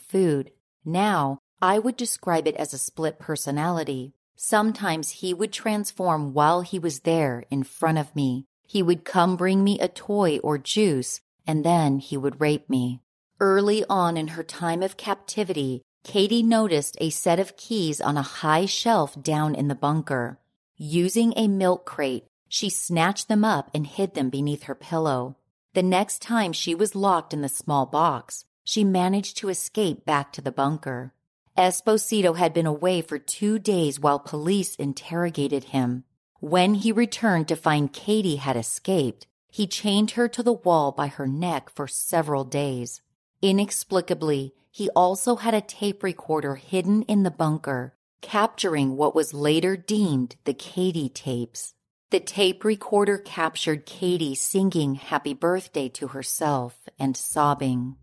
food. Now, I would describe it as a split personality. Sometimes he would transform while he was there in front of me. He would come bring me a toy or juice, and then he would rape me. Early on in her time of captivity, Katie noticed a set of keys on a high shelf down in the bunker. Using a milk crate, she snatched them up and hid them beneath her pillow. The next time she was locked in the small box, she managed to escape back to the bunker. Esposito had been away for two days while police interrogated him. When he returned to find Katie had escaped, he chained her to the wall by her neck for several days. Inexplicably, he also had a tape recorder hidden in the bunker, capturing what was later deemed the Katie tapes. The tape recorder captured Katie singing happy birthday to herself and sobbing.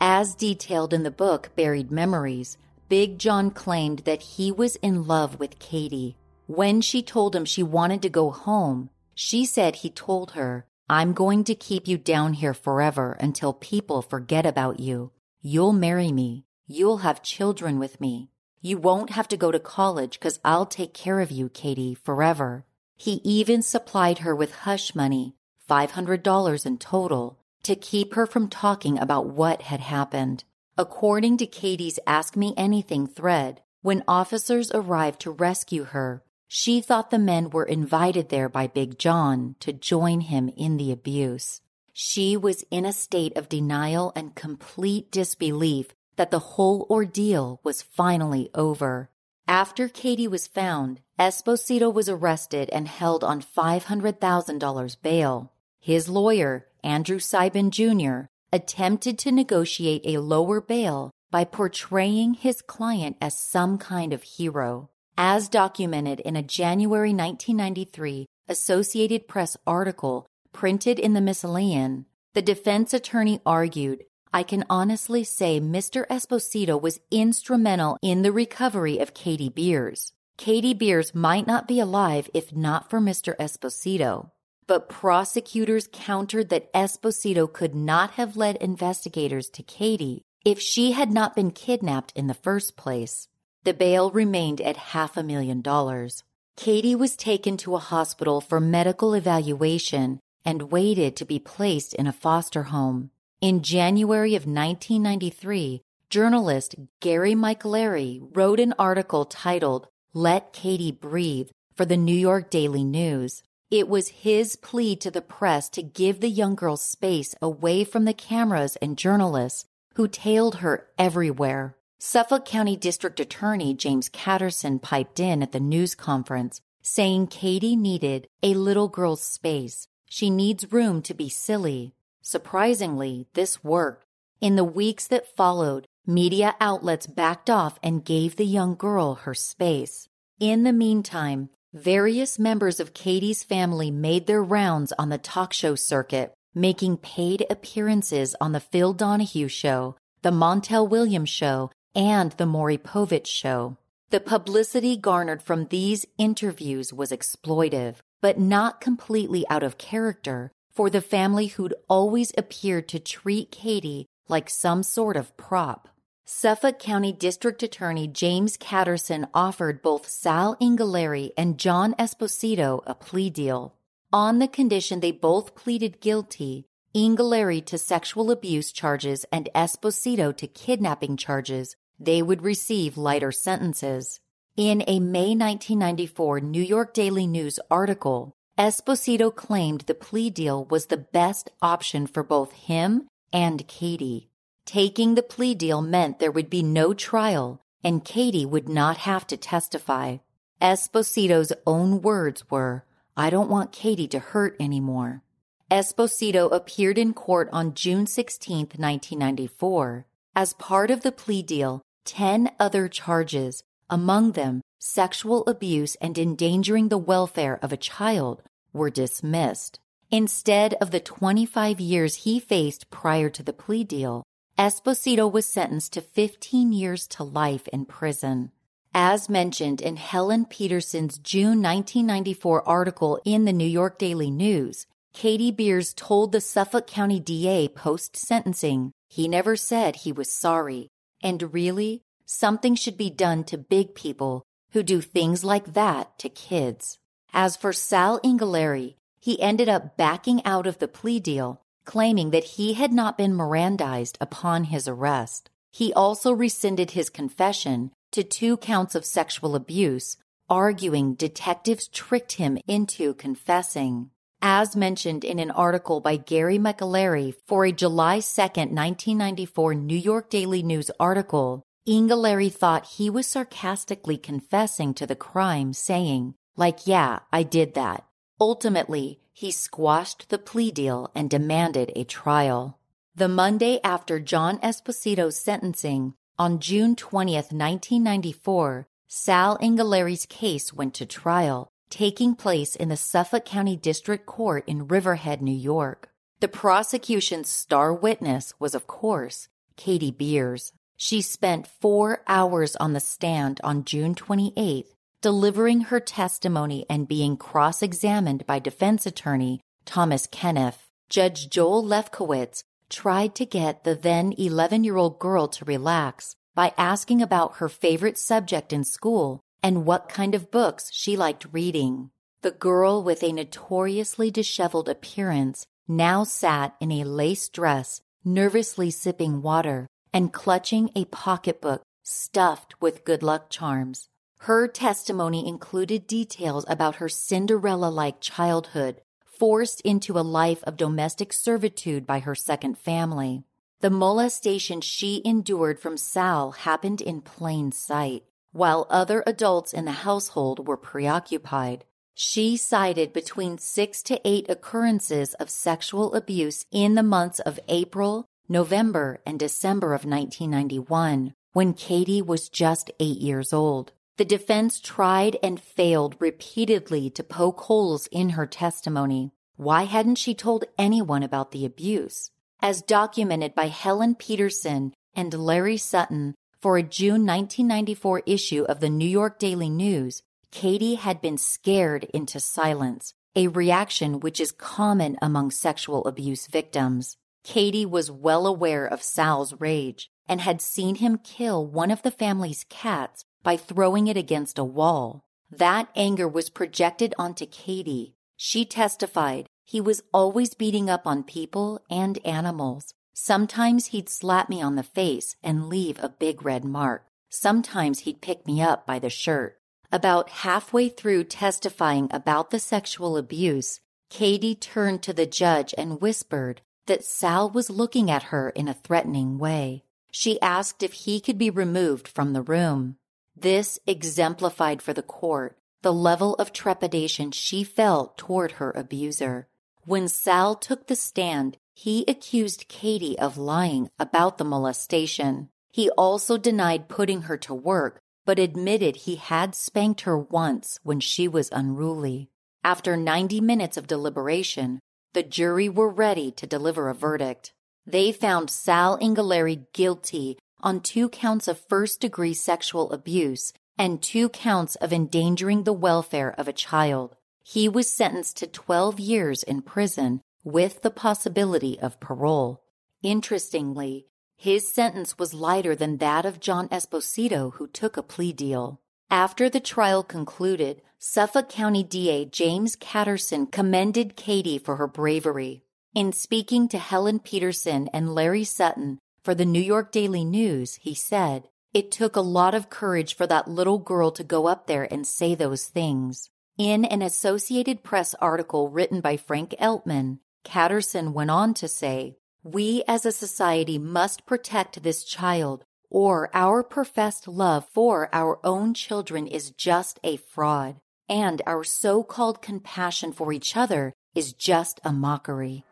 As detailed in the book Buried Memories, Big John claimed that he was in love with Katie. When she told him she wanted to go home, she said he told her, I'm going to keep you down here forever until people forget about you. You'll marry me. You'll have children with me. You won't have to go to college because I'll take care of you, Katie, forever. He even supplied her with hush money, $500 in total, to keep her from talking about what had happened. According to Katie's Ask Me Anything thread, when officers arrived to rescue her, she thought the men were invited there by Big John to join him in the abuse. She was in a state of denial and complete disbelief that the whole ordeal was finally over. After Katie was found, Esposito was arrested and held on $500,000 bail. His lawyer, Andrew Siben Jr., attempted to negotiate a lower bail by portraying his client as some kind of hero. As documented in a January 1993 Associated Press article printed in the Missoulian, the defense attorney argued I can honestly say Mr. Esposito was instrumental in the recovery of Katie Beers. Katie Beers might not be alive if not for Mr. Esposito. But prosecutors countered that Esposito could not have led investigators to Katie if she had not been kidnapped in the first place. The bail remained at half a million dollars. Katie was taken to a hospital for medical evaluation and waited to be placed in a foster home. In January of 1993, journalist Gary McAlary wrote an article titled Let Katie Breathe for the New York Daily News. It was his plea to the press to give the young girl space away from the cameras and journalists who tailed her everywhere. Suffolk County District Attorney James Catterson piped in at the news conference, saying Katie needed a little girl's space. She needs room to be silly. Surprisingly, this worked. In the weeks that followed, media outlets backed off and gave the young girl her space. In the meantime, various members of Katie's family made their rounds on the talk show circuit, making paid appearances on The Phil Donahue Show, The Montel Williams Show, and The Maury Povich Show. The publicity garnered from these interviews was exploitive, but not completely out of character for the family who'd always appeared to treat Katie like some sort of prop. Suffolk County District Attorney James Catterson offered both Sal Inghilleri and John Esposito a plea deal. On the condition they both pleaded guilty, Inghilleri to sexual abuse charges and Esposito to kidnapping charges, they would receive lighter sentences. In a May 1994 New York Daily News article, Esposito claimed the plea deal was the best option for both him and Katie. Taking the plea deal meant there would be no trial and Katie would not have to testify. Esposito's own words were, I don't want Katie to hurt anymore. Esposito appeared in court on June 16, 1994. As part of the plea deal, 10 other charges, among them sexual abuse and endangering the welfare of a child, were dismissed. Instead of the 25 years he faced prior to the plea deal, Esposito was sentenced to 15 years to life in prison. As mentioned in Helen Peterson's June 1994 article in the New York Daily News, Katie Beers told the Suffolk County DA post sentencing he never said he was sorry. And really, something should be done to big people who do things like that to kids. As for Sal Inghilleri, he ended up backing out of the plea deal, claiming that he had not been Mirandized upon his arrest. He also rescinded his confession to two counts of sexual abuse, arguing detectives tricked him into confessing. As mentioned in an article by Gary McAlary for a July 2, 1994 New York Daily News article, Inghilleri thought he was sarcastically confessing to the crime, saying, like, yeah, I did that. Ultimately, he squashed the plea deal and demanded a trial. The Monday after John Esposito's sentencing, on June 20, 1994, Sal Inghilleri's case went to trial, taking place in the Suffolk County District Court in Riverhead, New York. The prosecution's star witness was, of course, Katie Beers. She spent four hours on the stand on June 28th, delivering her testimony and being cross examined by defense attorney Thomas Kenniff. Judge Joel Lefkowitz tried to get the then 11 year old girl to relax by asking about her favorite subject in school and what kind of books she liked reading. The girl with a notoriously disheveled appearance now sat in a lace dress, nervously sipping water and clutching a pocketbook stuffed with good luck charms. Her testimony included details about her Cinderella like childhood forced into a life of domestic servitude by her second family. The molestation she endured from Sal happened in plain sight, while other adults in the household were preoccupied. She cited between six to eight occurrences of sexual abuse in the months of April, November, and December of 1991, when Katie was just eight years old. The defense tried and failed repeatedly to poke holes in her testimony. Why hadn't she told anyone about the abuse? As documented by Helen Peterson and Larry Sutton for a June 1994 issue of the New York Daily News, Katie had been scared into silence, a reaction which is common among sexual abuse victims. Katie was well aware of Sal's rage and had seen him kill one of the family's cats by throwing it against a wall. That anger was projected onto Katie. She testified he was always beating up on people and animals. Sometimes he'd slap me on the face and leave a big red mark. Sometimes he'd pick me up by the shirt. About halfway through testifying about the sexual abuse, Katie turned to the judge and whispered that Sal was looking at her in a threatening way. She asked if he could be removed from the room. This exemplified for the court the level of trepidation she felt toward her abuser. When Sal took the stand, he accused Katie of lying about the molestation. He also denied putting her to work, but admitted he had spanked her once when she was unruly. After 90 minutes of deliberation, the jury were ready to deliver a verdict. They found Sal Inghilleri guilty on two counts of first degree sexual abuse and two counts of endangering the welfare of a child. He was sentenced to 12 years in prison with the possibility of parole. Interestingly, his sentence was lighter than that of John Esposito, who took a plea deal. After the trial concluded, Suffolk County DA James Catterson commended Katie for her bravery. In speaking to Helen Peterson and Larry Sutton, for the New York Daily News, he said, It took a lot of courage for that little girl to go up there and say those things. In an Associated Press article written by Frank Eltman, Catterson went on to say, We as a society must protect this child, or our professed love for our own children is just a fraud, and our so called compassion for each other is just a mockery.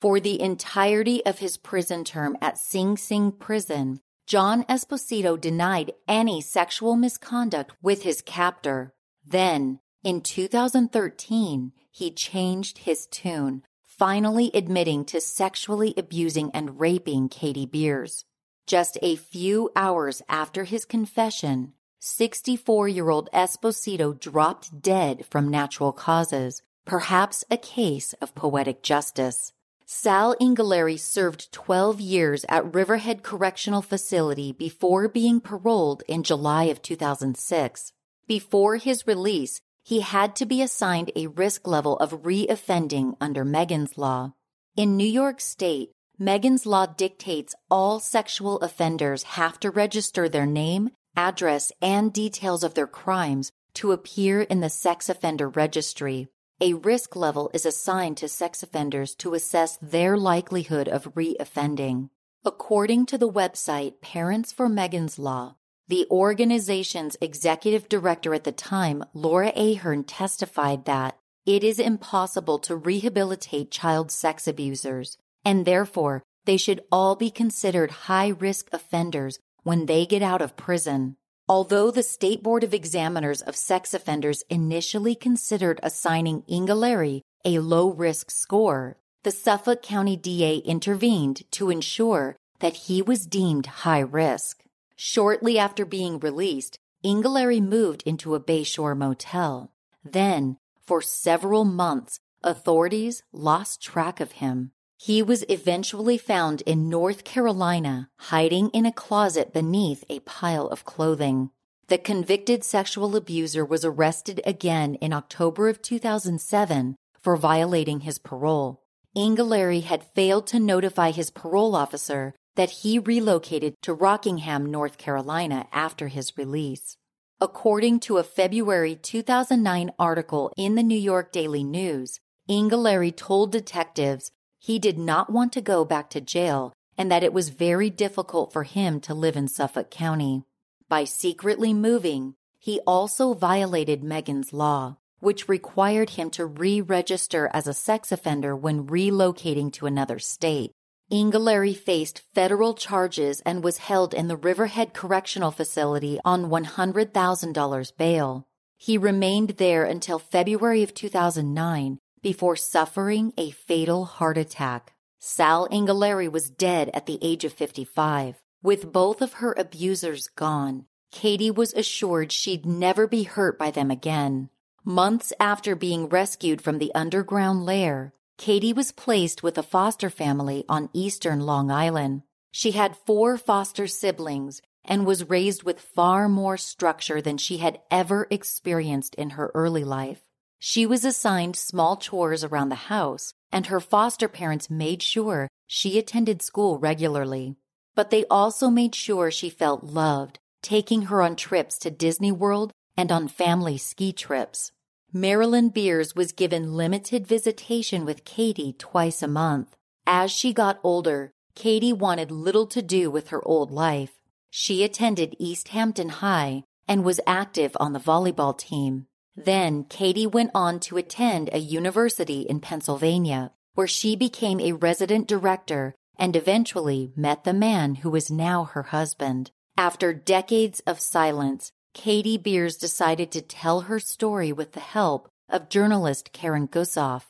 For the entirety of his prison term at Sing Sing Prison, John Esposito denied any sexual misconduct with his captor. Then, in 2013, he changed his tune, finally admitting to sexually abusing and raping Katie Beers. Just a few hours after his confession, 64 year old Esposito dropped dead from natural causes, perhaps a case of poetic justice. Sal Inghilleri served 12 years at Riverhead Correctional Facility before being paroled in July of 2006. Before his release, he had to be assigned a risk level of reoffending under Megan's Law. In New York State, Megan's Law dictates all sexual offenders have to register their name, address, and details of their crimes to appear in the sex offender registry. A risk level is assigned to sex offenders to assess their likelihood of reoffending. According to the website Parents for Megan's Law, the organization's executive director at the time, Laura Ahearn, testified that it is impossible to rehabilitate child sex abusers, and therefore they should all be considered high risk offenders when they get out of prison. Although the State Board of Examiners of Sex Offenders initially considered assigning Inghilleri a low risk score, the Suffolk County DA intervened to ensure that he was deemed high risk. Shortly after being released, Inghilleri moved into a Bayshore motel. Then, for several months, authorities lost track of him. He was eventually found in North Carolina, hiding in a closet beneath a pile of clothing. The convicted sexual abuser was arrested again in October of 2007 for violating his parole. Inghilleri had failed to notify his parole officer that he relocated to Rockingham, North Carolina after his release. According to a February 2009 article in the New York Daily News, Inghilleri told detectives he did not want to go back to jail and that it was very difficult for him to live in Suffolk County. By secretly moving, he also violated Megan's law, which required him to re register as a sex offender when relocating to another state. Inghilleri faced federal charges and was held in the Riverhead Correctional Facility on $100,000 bail. He remained there until February of 2009 before suffering a fatal heart attack. Sal Inghilleri was dead at the age of 55. With both of her abusers gone, Katie was assured she'd never be hurt by them again. Months after being rescued from the underground lair, Katie was placed with a foster family on eastern Long Island. She had four foster siblings and was raised with far more structure than she had ever experienced in her early life. She was assigned small chores around the house, and her foster parents made sure she attended school regularly. But they also made sure she felt loved, taking her on trips to Disney World and on family ski trips. Marilyn Beers was given limited visitation with Katie twice a month. As she got older, Katie wanted little to do with her old life. She attended East Hampton High and was active on the volleyball team. Then Katie went on to attend a university in Pennsylvania, where she became a resident director and eventually met the man who is now her husband. After decades of silence, Katie Beers decided to tell her story with the help of journalist Karen Gusoff.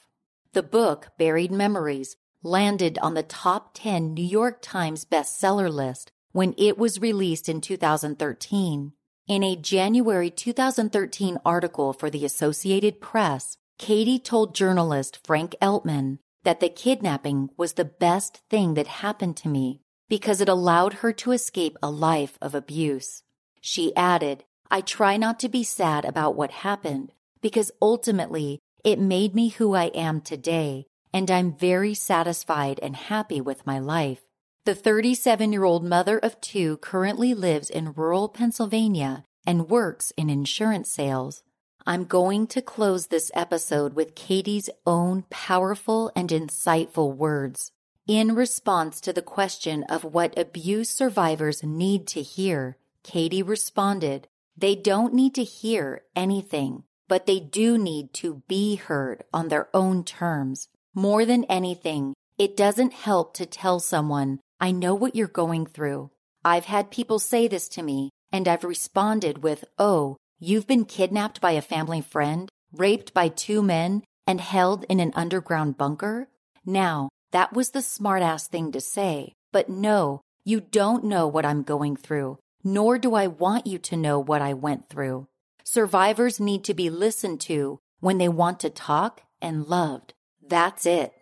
The book, Buried Memories, landed on the top 10 New York Times bestseller list when it was released in 2013. In a January 2013 article for the Associated Press, Katie told journalist Frank Eltman that the kidnapping was the best thing that happened to me because it allowed her to escape a life of abuse. She added, I try not to be sad about what happened because ultimately it made me who I am today, and I'm very satisfied and happy with my life. The 37 year old mother of two currently lives in rural Pennsylvania and works in insurance sales. I'm going to close this episode with Katie's own powerful and insightful words. In response to the question of what abuse survivors need to hear, Katie responded, they don't need to hear anything, but they do need to be heard on their own terms. More than anything, it doesn't help to tell someone, I know what you're going through. I've had people say this to me, and I've responded with, Oh, you've been kidnapped by a family friend, raped by two men, and held in an underground bunker? Now, that was the smartass thing to say, but no, you don't know what I'm going through, nor do I want you to know what I went through. Survivors need to be listened to when they want to talk and loved. That's it.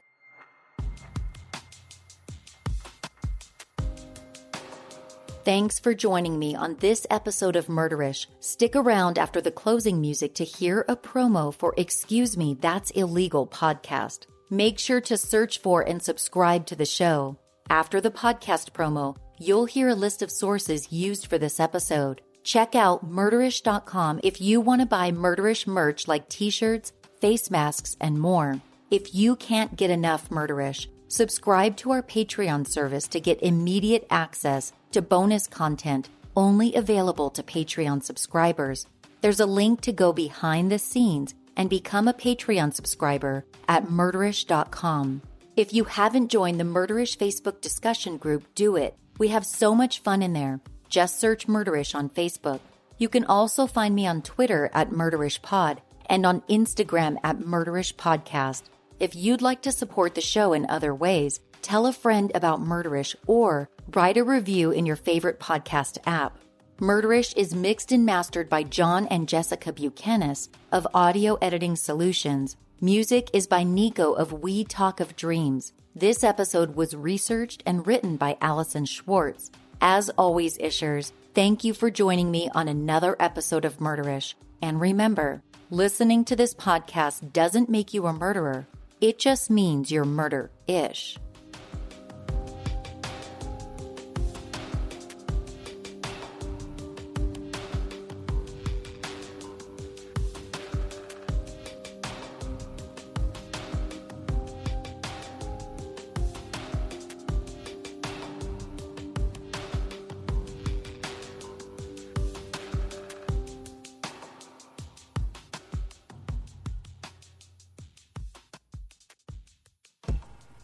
Thanks for joining me on this episode of Murderish. Stick around after the closing music to hear a promo for Excuse Me, That's Illegal podcast. Make sure to search for and subscribe to the show. After the podcast promo, you'll hear a list of sources used for this episode. Check out murderish.com if you want to buy Murderish merch like t shirts, face masks, and more. If you can't get enough Murderish, subscribe to our Patreon service to get immediate access to bonus content only available to Patreon subscribers. There's a link to go behind the scenes and become a Patreon subscriber at murderish.com. If you haven't joined the Murderish Facebook discussion group, do it. We have so much fun in there. Just search Murderish on Facebook. You can also find me on Twitter at MurderishPod and on Instagram at Murderish Podcast. If you'd like to support the show in other ways, tell a friend about Murderish, or write a review in your favorite podcast app. Murderish is mixed and mastered by John and Jessica Buchanan of Audio Editing Solutions. Music is by Nico of We Talk of Dreams. This episode was researched and written by Allison Schwartz. As always, Ishers, thank you for joining me on another episode of Murderish. And remember, listening to this podcast doesn't make you a murderer. It just means you're murder ish.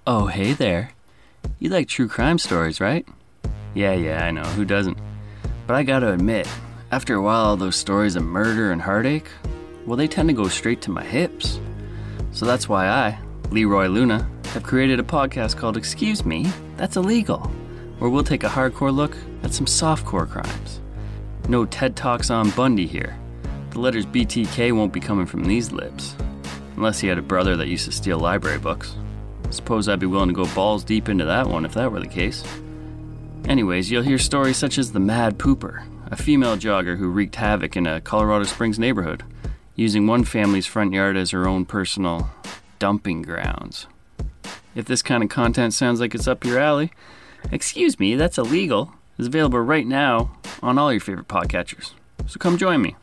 Oh, hey there. You like true crime stories, right? Yeah, yeah, I know, who doesn't? But I gotta admit, after a while, all those stories of murder and heartache, well, they tend to go straight to my hips. So that's why I, Leroy Luna, have created a podcast called Excuse Me, That's Illegal, where we'll take a hardcore look at some softcore crimes. No TED Talks on Bundy here. The letters BTK won't be coming from these lips. Unless he had a brother that used to steal library books. Suppose I'd be willing to go balls deep into that one if that were the case. Anyways, you'll hear stories such as the Mad Pooper, a female jogger who wreaked havoc in a Colorado Springs neighborhood, using one family's front yard as her own personal dumping grounds. If this kind of content sounds like it's up your alley, excuse me, that's illegal, is available right now on all your favorite podcatchers. So come join me.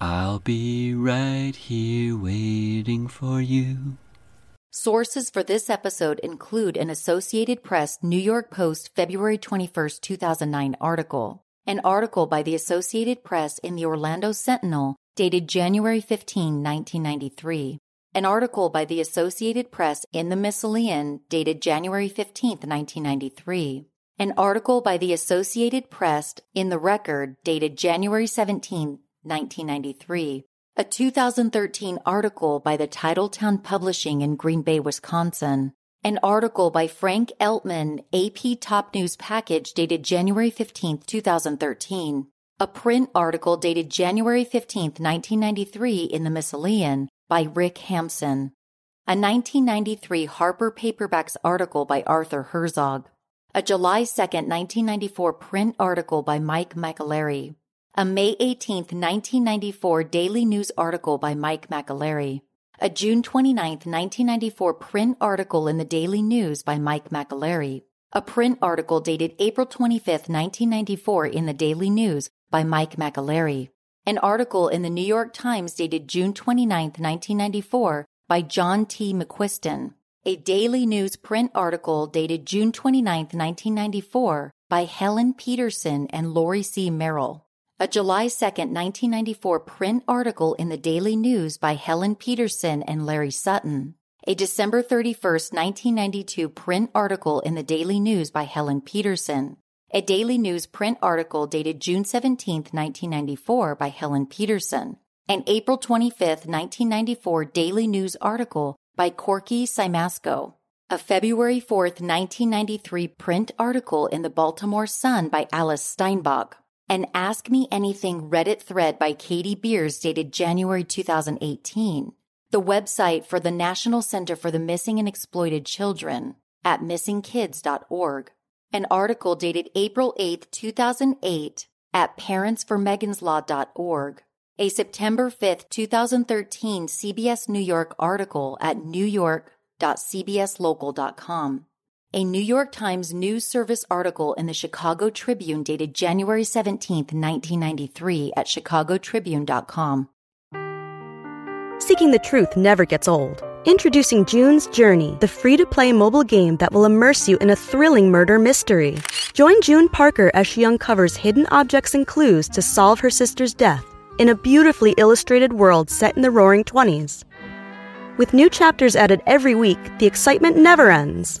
I'll be right here waiting for you. Sources for this episode include an Associated Press New York Post February 21, 2009 article, an article by the Associated Press in the Orlando Sentinel dated January 15, 1993, an article by the Associated Press in the Missoulian dated January 15, 1993, an article by the Associated Press in the Record dated January 17, 1993, a 2013 article by the Titletown Publishing in Green Bay, Wisconsin, an article by Frank Eltman, AP Top News Package dated January 15, 2013, a print article dated January 15, 1993 in the Missoulian by Rick Hampson, a 1993 Harper Paperbacks article by Arthur Herzog, a July 2, 1994 print article by Mike McAlary, a May 18, 1994 Daily News article by Mike McAlary, a June 29, 1994 print article in the Daily News by Mike McAlary, a print article dated April 25, 1994 in the Daily News by Mike McAlary, an article in the New York Times dated June 29, 1994 by John T. McQuiston, a Daily News print article dated June 29, 1994 by Helen Peterson and Lori C. Merrill a July 2, 1994 print article in the Daily News by Helen Peterson and Larry Sutton, a December 31, 1992 print article in the Daily News by Helen Peterson, a Daily News print article dated June 17, 1994 by Helen Peterson, an April 25, 1994 Daily News article by Corky Siemaszko, a February 4th, 1993 print article in the Baltimore Sun by Alice Steinbach, an Ask Me Anything Reddit thread by Katie Beers dated January 2018, the website for the National Center for the Missing and Exploited Children at missingkids.org, an article dated April 8, 2008 at parentsformeganslaw.org, a September 5, 2013 CBS New York article at newyork.cbslocal.com, a New York Times News Service article in the Chicago Tribune dated January 17, 1993 at chicagotribune.com. Seeking the truth never gets old. Introducing June's Journey, the free to play mobile game that will immerse you in a thrilling murder mystery. Join June Parker as she uncovers hidden objects and clues to solve her sister's death in a beautifully illustrated world set in the roaring 20s. With new chapters added every week, the excitement never ends.